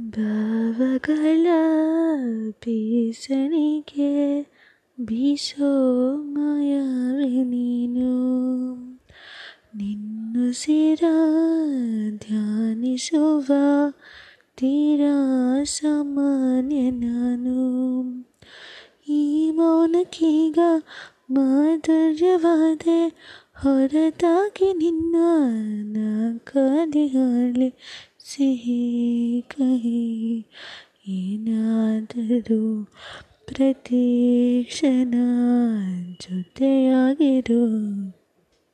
ಭಾವಗಳ ಬೀಸಣಿಗೆ ಬೀಸೋ ಮಾಯವೇ ನೀನು ನಿನ್ನುಸಿರ ಧ್ಯಾನಿಸುವ ತೀರಾ ಸಾಮಾನ್ಯ ನಾನು ಈ ಮೌನಕ್ಕೀಗ ಮಾಧುರ್ಯವಾದೆ ಹೊರತಾಗಿ ನಿನ್ನ ನಾಕದಿ ಹಾಳಿ ಸಿಹಿ ಕಹಿ ಏನಾದರೂ ಪ್ರತಿ ಕ್ಷಣ ಜೊತೆಯಾಗಿರು